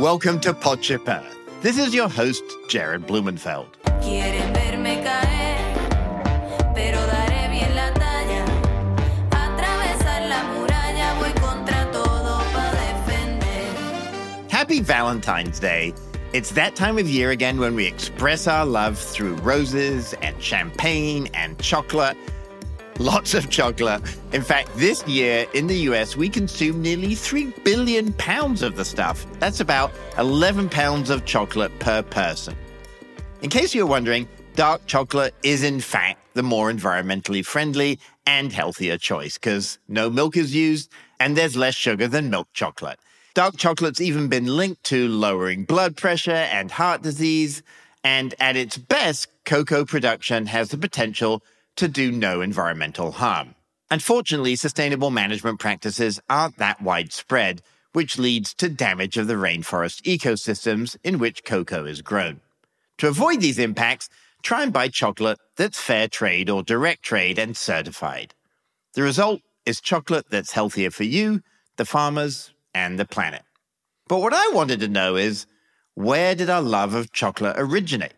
Welcome to Podship Earth. This is your host, Jared Blumenfeld. Happy Valentine's Day. It's that time of year again when we express our love through roses and champagne and chocolate. Lots of chocolate. In fact, this year in the US, we consume nearly 3 billion pounds of the stuff. That's about 11 pounds of chocolate per person. In case you're wondering, dark chocolate is in fact the more environmentally friendly and healthier choice because no milk is used and there's less sugar than milk chocolate. Dark chocolate's even been linked to lowering blood pressure and heart disease. And at its best, cocoa production has the potential to do no environmental harm. Unfortunately, sustainable management practices aren't that widespread, which leads to damage of the rainforest ecosystems in which cocoa is grown. To avoid these impacts, try and buy chocolate that's fair trade or direct trade and certified. The result is chocolate that's healthier for you, the farmers, and the planet. But what I wanted to know is where did our love of chocolate originate?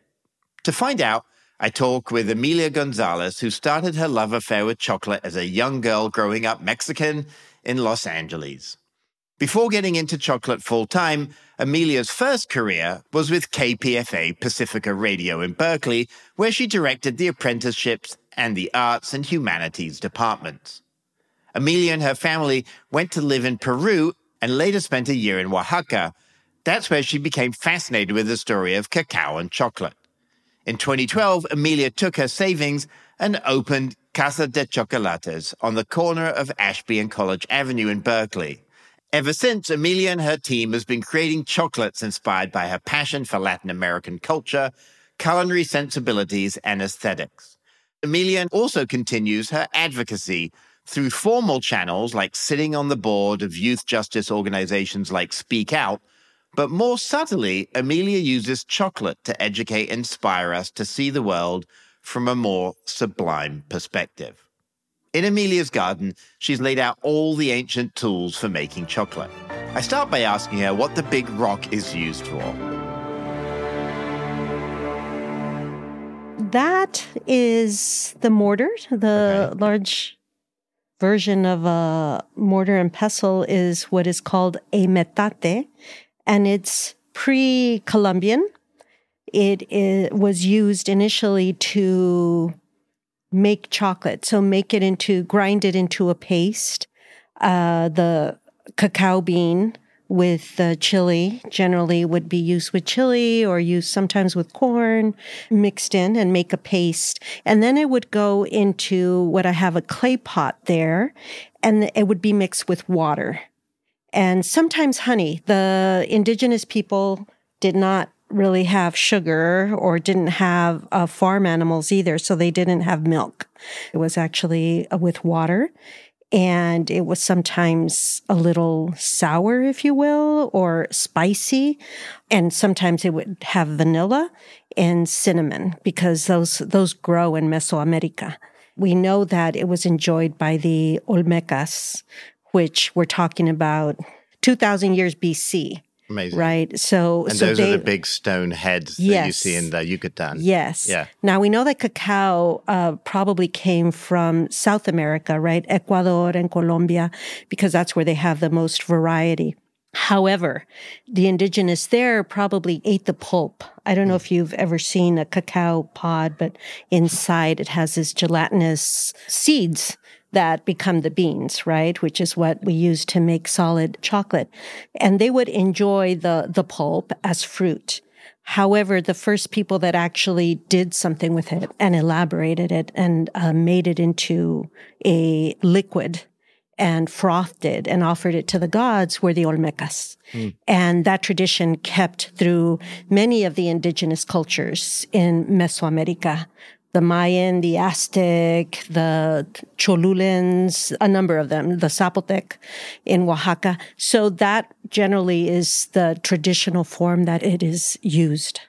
To find out, I talk with Emilia Gonzalez, who started her love affair with chocolate as a young girl growing up Mexican in Los Angeles. Before getting into chocolate full time, Amelia's first career was with KPFA Pacifica Radio in Berkeley, where she directed the apprenticeships and the arts and humanities departments. Amelia and her family went to live in Peru and later spent a year in Oaxaca. That's where she became fascinated with the story of cacao and chocolate. In 2012, Emilia took her savings and opened Casa de Chocolates on the corner of Ashby and College Avenue in Berkeley. Ever since, Emilia and her team has been creating chocolates inspired by her passion for Latin American culture, culinary sensibilities, and aesthetics. Emilia also continues her advocacy through formal channels like sitting on the board of youth justice organizations like Speak Out, but more subtly, Amelia uses chocolate to educate inspire us to see the world from a more sublime perspective. In Amelia's garden, she's laid out all the ancient tools for making chocolate. I start by asking her what the big rock is used for. That is the mortar, the okay. large version of a mortar and pestle is what is called a metate, and it's pre Columbian. It was used initially to make chocolate, so make it into, grind it into a paste. Uh, the cacao bean with uh, chili generally would be used with chili or used sometimes with corn mixed in and make a paste. And then it would go into what I have a clay pot there and it would be mixed with water and sometimes honey. The indigenous people did not really have sugar or didn't have uh, farm animals either, so they didn't have milk. It was actually uh, with water and it was sometimes a little sour, if you will, or spicy. And sometimes it would have vanilla and cinnamon because those, those grow in Mesoamerica. We know that it was enjoyed by the Olmecas, which we're talking about 2000 years BC. Amazing. Right. So, and so those they, are the big stone heads yes. that you see in the Yucatan. Yes. Yeah. Now we know that cacao uh, probably came from South America, right? Ecuador and Colombia, because that's where they have the most variety. However, the indigenous there probably ate the pulp. I don't know if you've ever seen a cacao pod, but inside it has this gelatinous seeds that become the beans, right? Which is what we use to make solid chocolate. And they would enjoy the, the pulp as fruit. However, the first people that actually did something with it and elaborated it and uh, made it into a liquid and frothed it and offered it to the gods were the Olmecas. Mm. And that tradition kept through many of the indigenous cultures in Mesoamerica the Mayan, the Aztec, the Cholulans, a number of them, the Zapotec in Oaxaca. So that generally is the traditional form that it is used.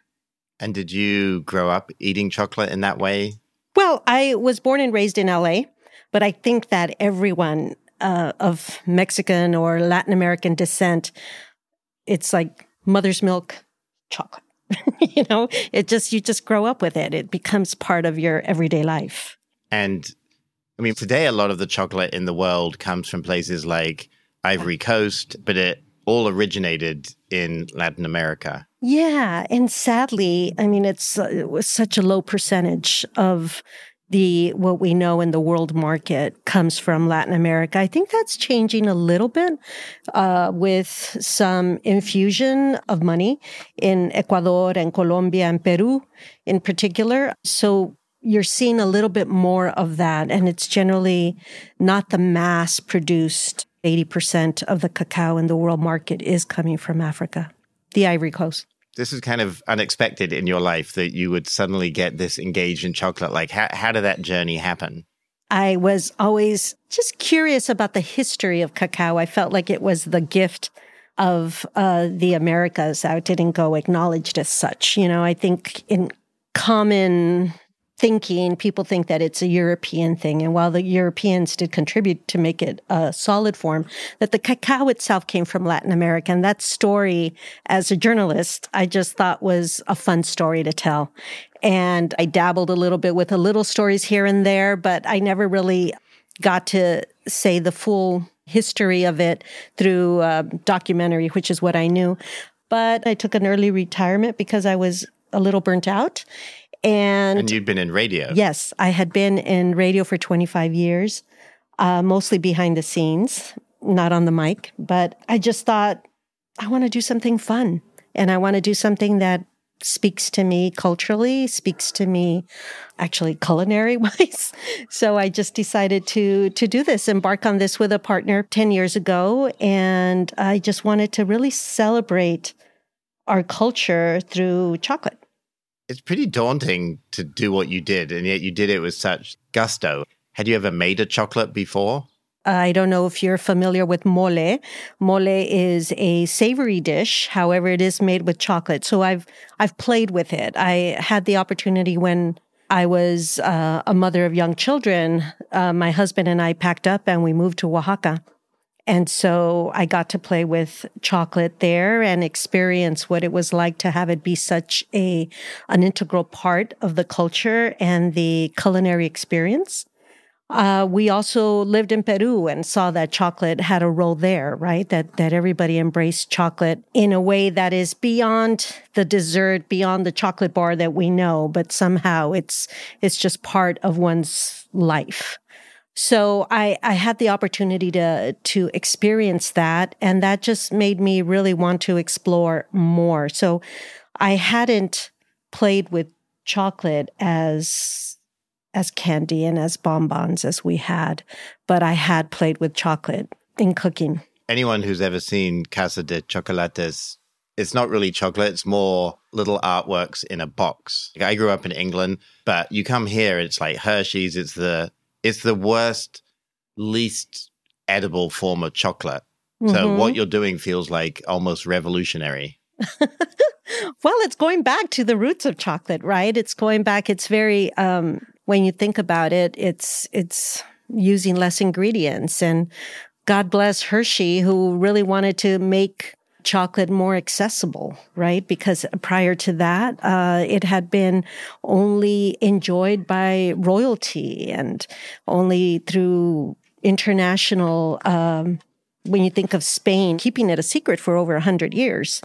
And did you grow up eating chocolate in that way? Well, I was born and raised in LA, but I think that everyone uh, of Mexican or Latin American descent, it's like mother's milk chocolate. you know, it just, you just grow up with it. It becomes part of your everyday life. And I mean, today, a lot of the chocolate in the world comes from places like Ivory Coast, but it all originated in Latin America. Yeah. And sadly, I mean, it's uh, it such a low percentage of the what we know in the world market comes from Latin America. I think that's changing a little bit uh, with some infusion of money in Ecuador and Colombia and Peru in particular. So you're seeing a little bit more of that, and it's generally not the mass produced. 80% of the cacao in the world market is coming from Africa, the Ivory Coast this is kind of unexpected in your life that you would suddenly get this engaged in chocolate. Like, how, how did that journey happen? I was always just curious about the history of cacao. I felt like it was the gift of uh, the Americas. I didn't go acknowledged as such. You know, I think in common thinking, people think that it's a European thing. And while the Europeans did contribute to make it a solid form, that the cacao itself came from Latin America. And that story, as a journalist, I just thought was a fun story to tell. And I dabbled a little bit with a little stories here and there, but I never really got to say the full history of it through a documentary, which is what I knew. But I took an early retirement because I was a little burnt out. And, and you'd been in radio. Yes, I had been in radio for 25 years, uh, mostly behind the scenes, not on the mic. But I just thought, I want to do something fun. And I want to do something that speaks to me culturally, speaks to me actually culinary wise. so I just decided to to do this, embark on this with a partner 10 years ago and I just wanted to really celebrate our culture through chocolate it's pretty daunting to do what you did, and yet you did it with such gusto. Had you ever made a chocolate before? I don't know if you're familiar with mole. Mole is a savory dish. However, it is made with chocolate. So I've I've played with it. I had the opportunity when I was uh, a mother of young children. Uh, my husband and I packed up and we moved to Oaxaca. And so I got to play with chocolate there and experience what it was like to have it be such a, an integral part of the culture and the culinary experience. Uh, we also lived in Peru and saw that chocolate had a role there, right? That that everybody embraced chocolate in a way that is beyond the dessert, beyond the chocolate bar that we know, but somehow it's it's just part of one's life. So I, I had the opportunity to, to experience that. And that just made me really want to explore more. So I hadn't played with chocolate as, as candy and as bonbons as we had, but I had played with chocolate in cooking. Anyone who's ever seen Casa de Chocolates it's not really chocolate. It's more little artworks in a box. I grew up in England, but you come here, it's like Hershey's. It's the it's the worst, least edible form of chocolate. Mm-hmm. So what you're doing feels like almost revolutionary. well, it's going back to the roots of chocolate, right? It's going back. It's very um, when you think about it, it's it's using less ingredients and God bless Hershey who really wanted to make chocolate more accessible, right? Because prior to that, uh, it had been only enjoyed by royalty and only through international. Um, when you think of Spain, keeping it a secret for over a hundred years,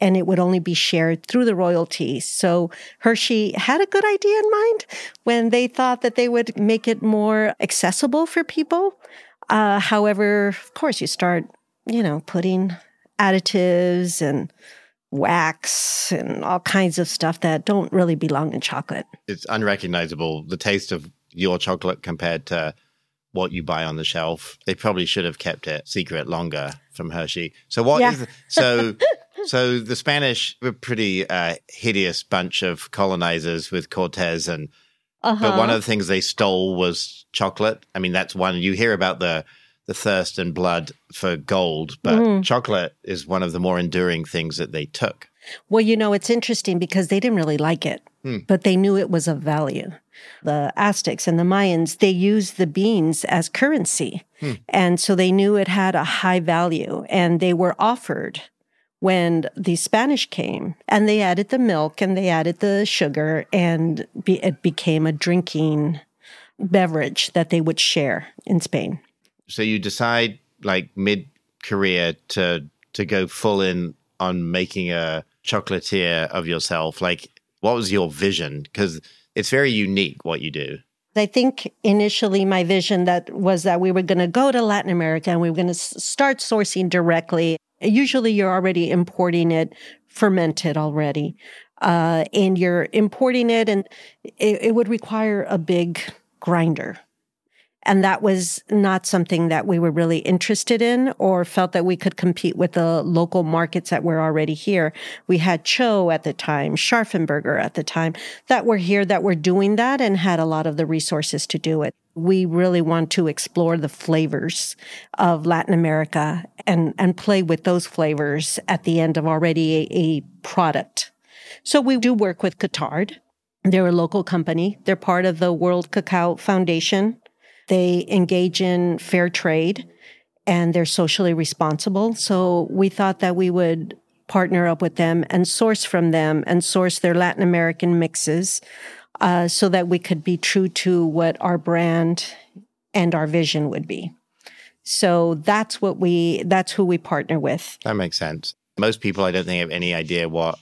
and it would only be shared through the royalty. So Hershey had a good idea in mind when they thought that they would make it more accessible for people. Uh, however, of course, you start, you know, putting additives and wax and all kinds of stuff that don't really belong in chocolate. It's unrecognizable the taste of your chocolate compared to what you buy on the shelf. They probably should have kept it secret longer from Hershey. So what yeah. is so so the Spanish were pretty uh, hideous bunch of colonizers with Cortez and uh-huh. but one of the things they stole was chocolate. I mean that's one you hear about the the thirst and blood for gold, but mm. chocolate is one of the more enduring things that they took. Well, you know, it's interesting because they didn't really like it, hmm. but they knew it was of value. The Aztecs and the Mayans, they used the beans as currency. Hmm. And so they knew it had a high value and they were offered when the Spanish came and they added the milk and they added the sugar and be, it became a drinking beverage that they would share in Spain. So you decide like mid career to to go full in on making a chocolatier of yourself. Like what was your vision? Because it's very unique what you do. I think initially my vision that was that we were going to go to Latin America and we were going to start sourcing directly. Usually you're already importing it fermented already. Uh, and you're importing it and it, it would require a big grinder and that was not something that we were really interested in or felt that we could compete with the local markets that were already here. We had TCHO at the time, Scharffen Berger at the time that were here that were doing that and had a lot of the resources to do it. We really want to explore the flavors of Latin America and, and play with those flavors at the end of already a, a product. So we do work with Guittard. They're a local company. They're part of the World Cacao Foundation. They engage in fair trade and they're socially responsible. So we thought that we would partner up with them and source from them and source their Latin American mixes uh, so that we could be true to what our brand and our vision would be. So that's what we, that's who we partner with. That makes sense. Most people, I don't think, have any idea what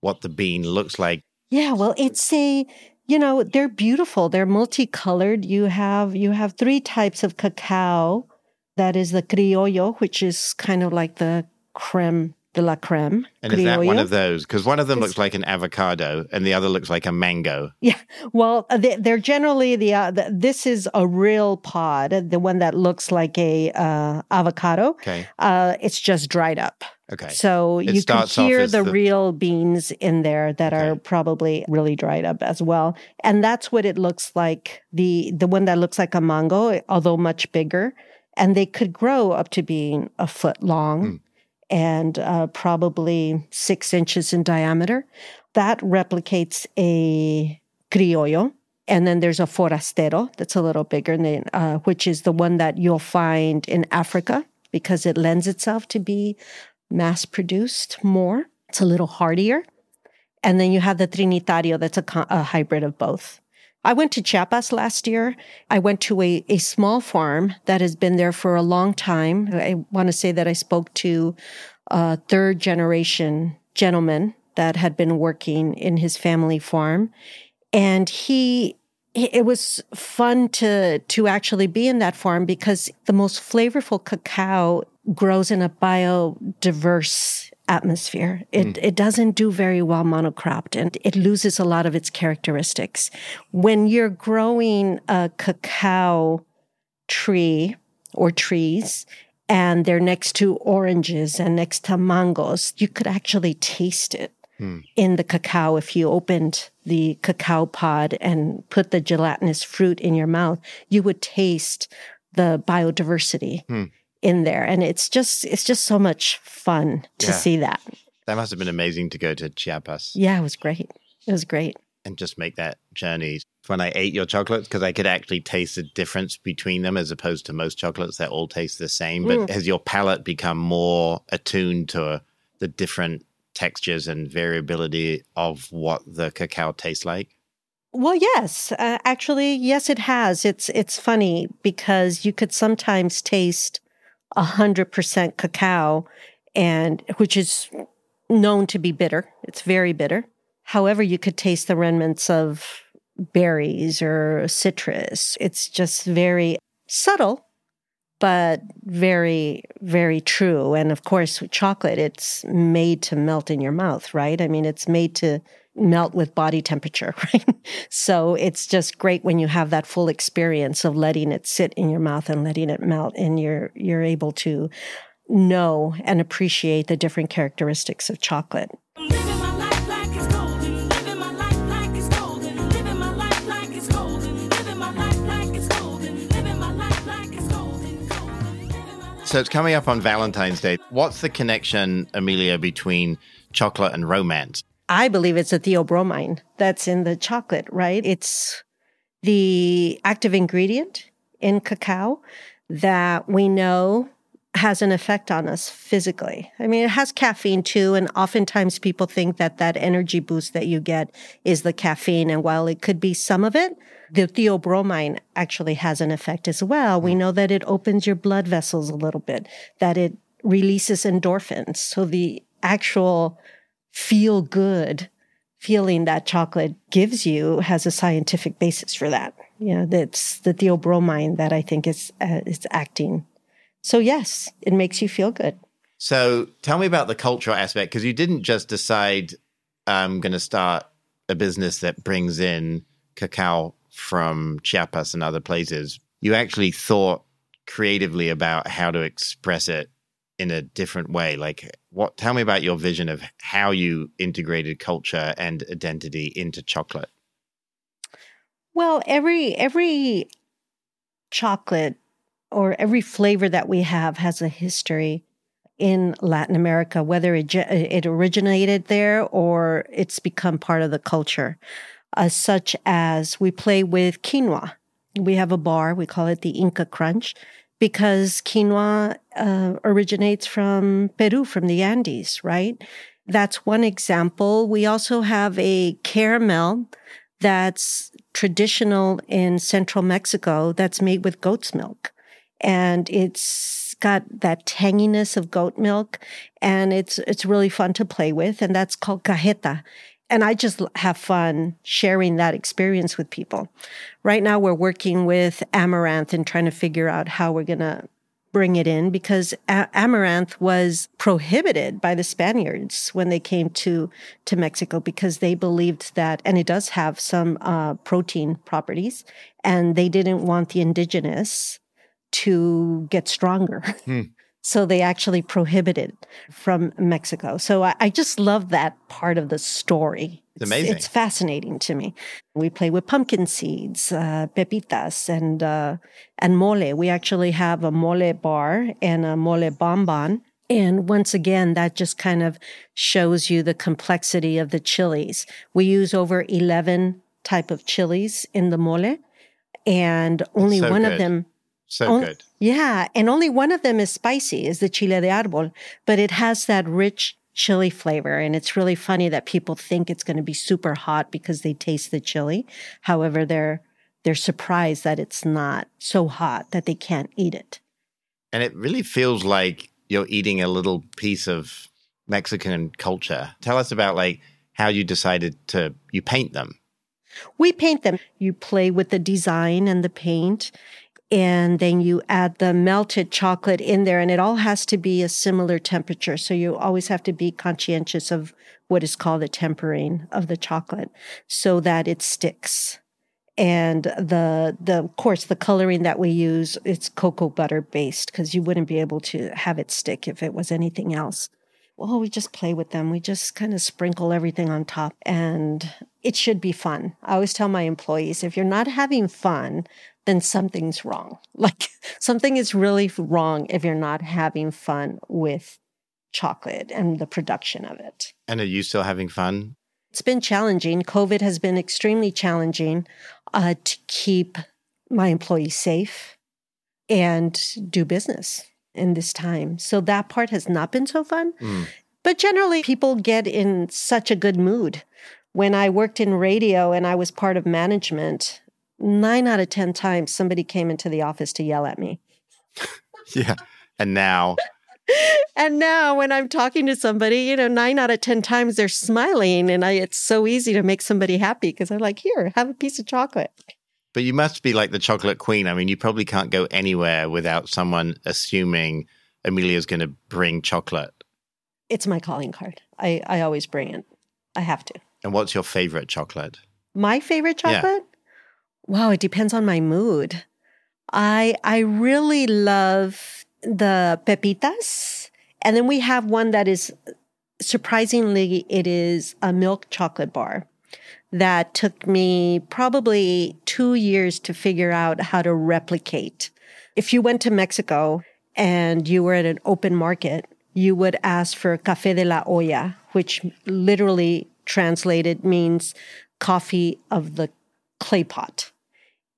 what the bean looks like. Yeah, well, it's a you know, they're beautiful. They're multicolored. You have you have three types of cacao. That is the criollo, which is kind of like the creme de la creme. And criollo. is that one of those? Because one of them it's, looks like an avocado, and the other looks like a mango. Yeah. Well, uh, they, are generally the, uh, the, This is a real pod, the one that looks like a uh, avocado. Okay. Uh, it's just dried up. Okay. So it you can hear the, the, real beans in there that okay. are probably really dried up as well. And that's what it looks like. The the one that looks like a mango, although much bigger. And they could grow up to being a foot long mm. And uh, probably six inches in diameter. That replicates a criollo. And then there's a forastero that's a little bigger, uh, which is the one that you'll find in Africa because it lends itself to be mass produced more. It's a little hardier. And then you have the Trinitario, that's a, a, hybrid of both. I went to Chiapas last year. I went to a, a small farm that has been there for a long time. I want to say that I spoke to a third generation gentleman that had been working in his family farm. And he it was fun to to actually be in that farm because the most flavorful cacao grows in a biodiverse atmosphere. It mm. it doesn't do very well monocropped and it loses a lot of its characteristics. When you're growing a cacao tree or trees and they're next to oranges and next to mangoes, you could actually taste it mm. in the cacao if you opened the cacao pod and put the gelatinous fruit in your mouth, you would taste the biodiversity. Mm in there. And it's just it's just so much fun to yeah. see that. That must have been amazing to go to chiapas. Yeah it was great. It was great. And just make that journey. When i ate your chocolates because i could actually taste the difference between them as opposed to most chocolates that all taste the same. But mm. has your palate become more attuned to the different textures and variability of what the cacao tastes like well, yes, uh, actually, yes, it has. It's it's funny because you could sometimes taste a 100% cacao and which is known to be bitter. It's very bitter. However, you could taste the remnants of berries or citrus. It's just very subtle, but very, very true. And of course, with chocolate, it's made to melt in your mouth, right? I mean, it's made to melt with body temperature, right? So it's just great when you have that full experience of letting it sit in your mouth and letting it melt and you're you're able to know and appreciate the different characteristics of chocolate. So it's coming up on Valentine's Day. What's the connection, Amelia, between chocolate and romance? I believe it's a theobromine that's in the chocolate, right? It's the active ingredient in cacao that we know has an effect on us physically. I mean, it has caffeine too. And oftentimes people think that that energy boost that you get is the caffeine. And while it could be some of it, the theobromine actually has an effect as well. We know that it opens your blood vessels a little bit, that it releases endorphins. So the actual feel good feeling that chocolate gives you has a scientific basis for that. Yeah, that's the theobromine that I think is uh, is acting. So yes, it makes you feel good. So tell me about the cultural aspect because you didn't just decide I'm going to start a business that brings in cacao from Chiapas and other places. You actually thought creatively about how to express it in a different way like what tell me about your vision of how you integrated culture and identity into chocolate well every every chocolate or every flavor that we have has a history in Latin America, whether it, it originated there or it's become part of the culture, uh, such as we play with quinoa. We have a bar, we call it the Inca Crunch, because quinoa uh, originates from Peru, from the Andes, right? That's one example. We also have a caramel that's traditional in central Mexico that's made with goat's milk. And it's got that tanginess of goat milk and it's it's really fun to play with and that's called cajeta and I just have fun sharing that experience with people. Right now, we're working with amaranth and trying to figure out how we're going to bring it in because a- amaranth was prohibited by the Spaniards when they came to to Mexico because they believed that, and it does have some uh, protein properties, and they didn't want the indigenous to get stronger. Hmm. So they actually prohibited from Mexico. So I, I, just love that part of the story. It's, it's, amazing. It's fascinating to me. We play with pumpkin seeds, uh, pepitas, and uh, and mole. We actually have a mole bar and a mole bonbon. And once again, that just kind of shows you the complexity of the chilies. We use over 11 type of chilies in the mole, and only so one good. of them so good. Yeah. And only one of them is spicy, is the chile de árbol, but it has that rich chili flavor. And it's really funny that people think it's going to be super hot because they taste the chili. However, they're, they're surprised that it's not so hot that they can't eat it. And it really feels like you're eating a little piece of Mexican culture. Tell us about like how you decided to you paint them. We paint them. You play with the design and the paint and then you add the melted chocolate in there and it all has to be a similar temperature. So you always have to be conscientious of what is called the tempering of the chocolate so that it sticks. And the the of course the coloring that we use it's cocoa butter based because you wouldn't be able to have it stick if it was anything else well we just play with them we just kind of sprinkle everything on top and it should be fun i always tell my employees if you're not having fun then something's wrong. Like something is really wrong if you're not having fun with chocolate and the production of it. And are you still having fun? It's been challenging. COVID has been extremely challenging uh, to keep my employees safe and do business in this time. So that part has not been so fun. Mm. But generally, people get in such a good mood. When I worked in radio and I was part of management, nine out of 10 times somebody came into the office to yell at me. yeah. And now. and now when I'm talking to somebody, you know, nine out of 10 times they're smiling. And I, it's so easy to make somebody happy because I'm like, here, have a piece of chocolate. But you must be like the chocolate queen. I mean, you probably can't go anywhere without someone assuming Amelia's going to bring chocolate. It's my calling card. I, I always bring it. I have to. And what's your favorite chocolate? My favorite chocolate? Yeah. Wow, it depends on my mood. I I really love the pepitas. And then we have one that is surprisingly it is a milk chocolate bar that took me probably 2 years to figure out how to replicate. If you went to Mexico and you were at an open market, you would ask for café de la olla, which literally translated means coffee of the clay pot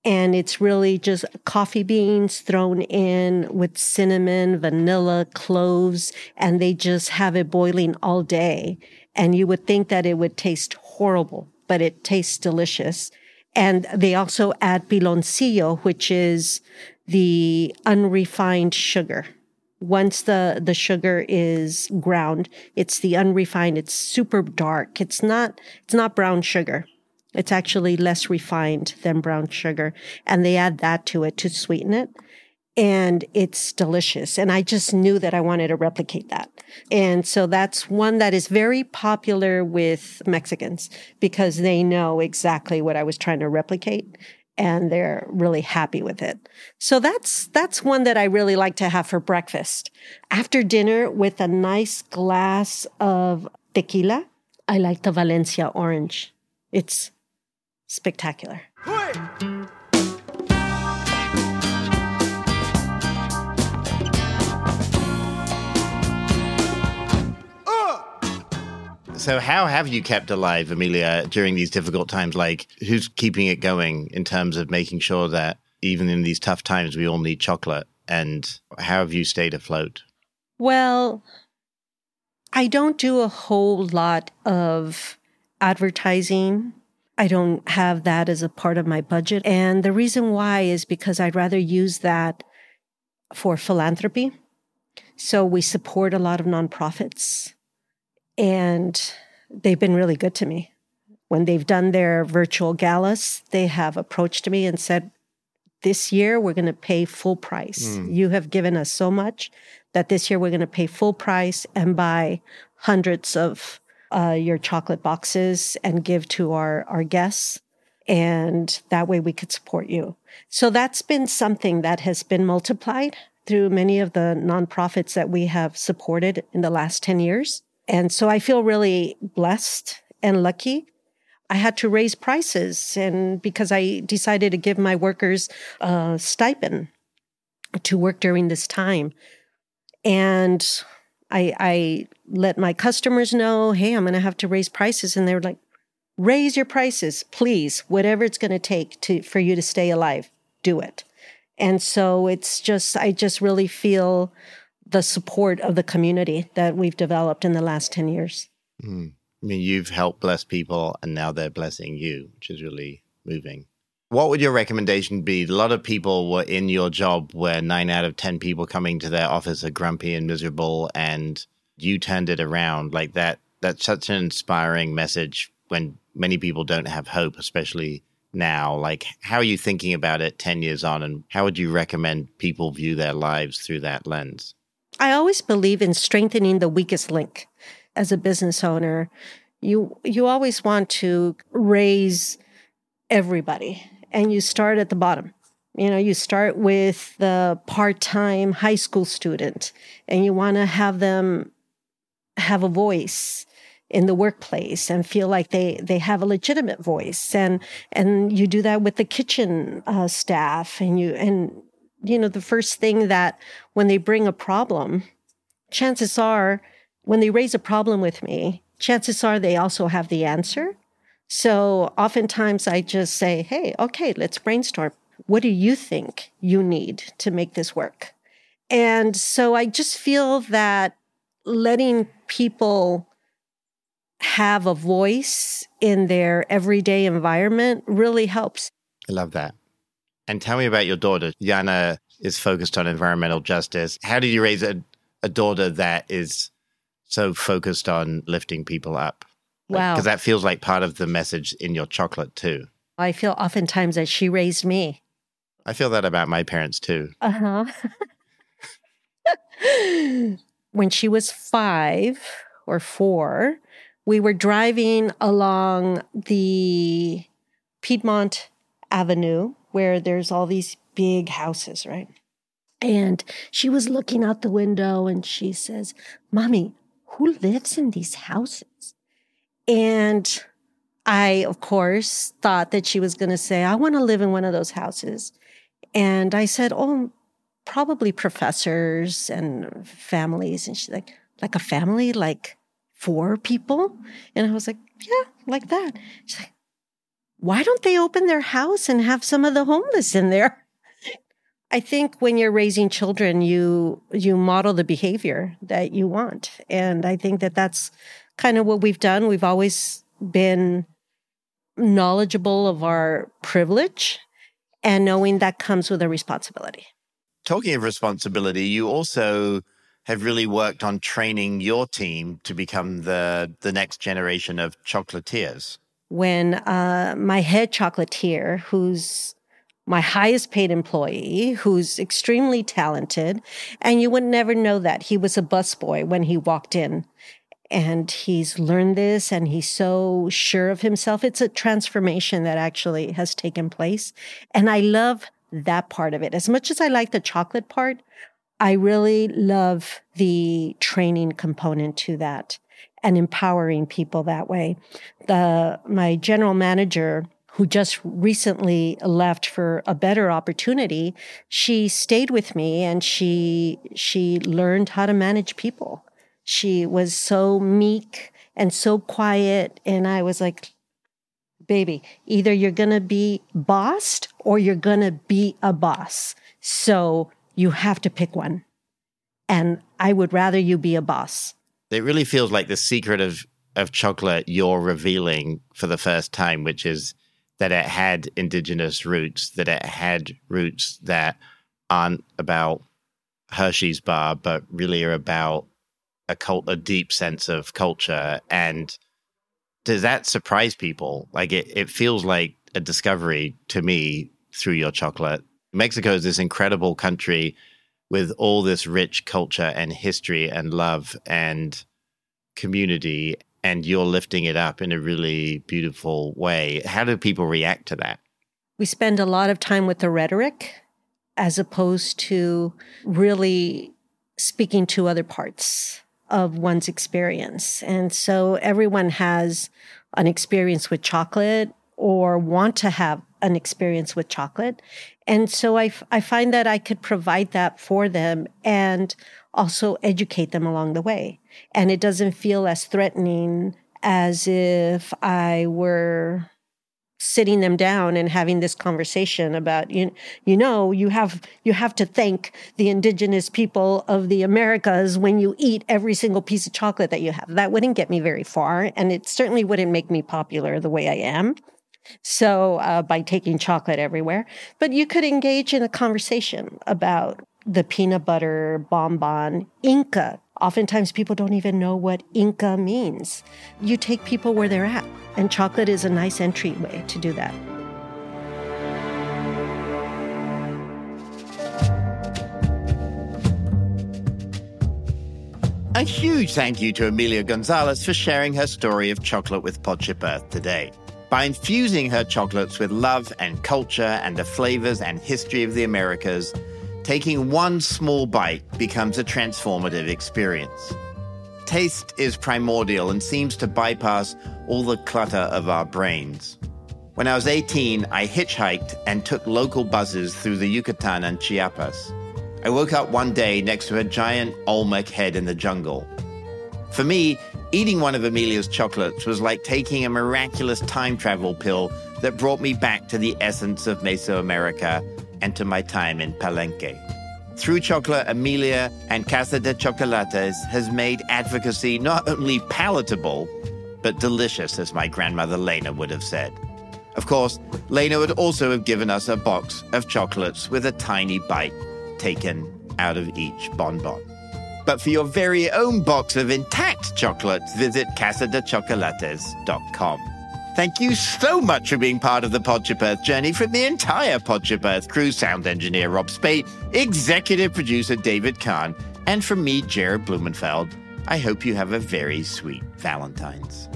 And it's really just coffee beans thrown in with cinnamon, vanilla, cloves, and they just have it boiling all day. And you would think that it would taste horrible, but it tastes delicious. And they also add piloncillo, which is the unrefined sugar. Once the, the sugar is ground, it's the unrefined. It's super dark. It's not, it's not brown sugar. It's actually less refined than brown sugar. And they add that to it to sweeten it. And it's delicious. And I just knew that I wanted to replicate that. And so that's one that is very popular with Mexicans because they know exactly what I was trying to replicate and they're really happy with it. So that's that's one that I really like to have for breakfast. After dinner with a nice glass of tequila, I like the Valencia orange. It's spectacular. So, how have you kept alive, Amelia, during these difficult times? Like, who's keeping it going in terms of making sure that even in these tough times, we all need chocolate? And how have you stayed afloat? Well, I don't do a whole lot of advertising. I don't have that as a part of my budget. And the reason why is because I'd rather use that for philanthropy. So we support a lot of nonprofits and they've been really good to me. When they've done their virtual galas, they have approached me and said, This year we're going to pay full price. Mm. You have given us so much that this year we're going to pay full price and buy hundreds of uh, your chocolate boxes and give to our, our guests. And that way we could support you. So that's been something that has been multiplied through many of the nonprofits that we have supported in the last 10 years. And so I feel really blessed and lucky. I had to raise prices and because I decided to give my workers a stipend to work during this time. And I, I let my customers know, hey, I'm going to have to raise prices. And they're like, raise your prices, please, whatever it's going to take to, for you to stay alive, do it. And so it's just, I just really feel the support of the community that we've developed in the last 10 years. Mm. I mean, you've helped bless people and now they're blessing you, which is really moving. What would your recommendation be? A lot of people were in your job where nine out of 10 people coming to their office are grumpy and miserable, and you turned it around like that. That's such an inspiring message when many people don't have hope, especially now. Like, how are you thinking about it 10 years on, and how would you recommend people view their lives through that lens? I always believe in strengthening the weakest link. As a business owner, you you always want to raise everybody and you start at the bottom. You know, you start with the part-time high school student and you want to have them have a voice in the workplace and feel like they they have a legitimate voice and and you do that with the kitchen uh, staff and you and you know, the first thing that when they bring a problem, chances are when they raise a problem with me, chances are they also have the answer. So oftentimes I just say, hey, okay, let's brainstorm. What do you think you need to make this work? And so I just feel that letting people have a voice in their everyday environment really helps. I love that. And tell me about your daughter. Yana is focused on environmental justice. How did you raise a, a daughter that is so focused on lifting people up? Wow. Because that feels like part of the message in your chocolate, too. I feel oftentimes that she raised me. I feel that about my parents, too. Uh huh. when she was five or four, we were driving along the Piedmont Avenue where there's all these big houses, right? And she was looking out the window and she says, Mommy, who lives in these houses? And I, of course, thought that she was going to say, I want to live in one of those houses. And I said, Oh, probably professors and families. And she's like, Like a family, like four people? And I was like, Yeah, like that. She's like, why don't they open their house and have some of the homeless in there? I think when you're raising children, you you model the behavior that you want, and I think that that's kind of what we've done. We've always been knowledgeable of our privilege, and knowing that comes with a responsibility. Talking of responsibility, you also have really worked on training your team to become the the next generation of chocolatiers. When uh, my head chocolatier, who's my highest paid employee who's extremely talented. And you would never know that. He was a busboy when he walked in. And he's learned this and he's so sure of himself. It's a transformation that actually has taken place. And I love that part of it. As much as I like the chocolate part, I really love the training component to that and empowering people that way. The, my general manager, who just recently left for a better opportunity, she stayed with me and she she learned how to manage people. She was so meek and so quiet and I was like baby, either you're going to be bossed or you're going to be a boss. So you have to pick one. And I would rather you be a boss. It really feels like the secret of of chocolate you're revealing for the first time, which is that it had indigenous roots, that it had roots that aren't about Hershey's bar, but really are about a cult, a deep sense of culture. And does that surprise people? Like it, it feels like a discovery to me through your chocolate. Mexico is this incredible country with all this rich culture and history and love and community and you're lifting it up in a really beautiful way. How do people react to that? We spend a lot of time with the rhetoric as opposed to really speaking to other parts of one's experience. And so everyone has an experience with chocolate or want to have an experience with chocolate. And so I, I find that I could provide that for them and also educate them along the way. And it doesn't feel as threatening as if I were sitting them down and having this conversation about you you know you have you have to thank the indigenous people of the Americas when you eat every single piece of chocolate that you have that wouldn't get me very far and it certainly wouldn't make me popular the way I am so uh, by taking chocolate everywhere but you could engage in a conversation about the peanut butter bonbon Inca. Oftentimes, people don't even know what Inca means. You take people where they're at, and chocolate is a nice entryway to do that. A huge thank you to Amelia Gonzalez for sharing her story of chocolate with Podship Earth today. By infusing her chocolates with love and culture and the flavors and history of the Americas, taking one small bite becomes a transformative experience. Taste is primordial and seems to bypass all the clutter of our brains. When I was 18, I hitchhiked and took local buses through the Yucatan and Chiapas. I woke up one day next to a giant Olmec head in the jungle. For me, eating one of Amelia's chocolates was like taking a miraculous time travel pill that brought me back to the essence of Mesoamerica and to my time in Palenque. Through Chocolate, Amelia and Casa de Chocolates has made advocacy not only palatable, but delicious, as my grandmother Lena would have said. Of course, Lena would also have given us a box of chocolates with a tiny bite taken out of each bonbon. But for your very own box of intact chocolates, visit casadechocolates.com. Thank you so much for being part of the Podship Earth journey from the entire Podship Earth crew, sound engineer Rob Spate, executive producer David Kahn, and from me, Jared Blumenfeld. I hope you have a very sweet Valentine's.